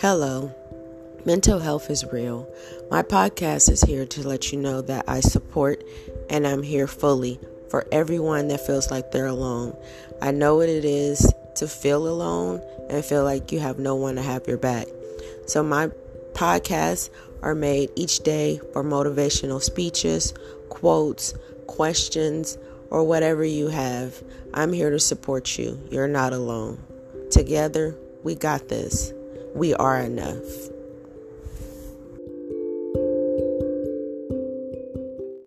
Hello. Mental health is real. My podcast is here to let you know that I support and I'm here fully for everyone that feels like they're alone. I know what it is to feel alone and feel like you have no one to have your back. So, my podcasts are made each day for motivational speeches, quotes, questions, or whatever you have. I'm here to support you. You're not alone. Together, we got this. We are enough.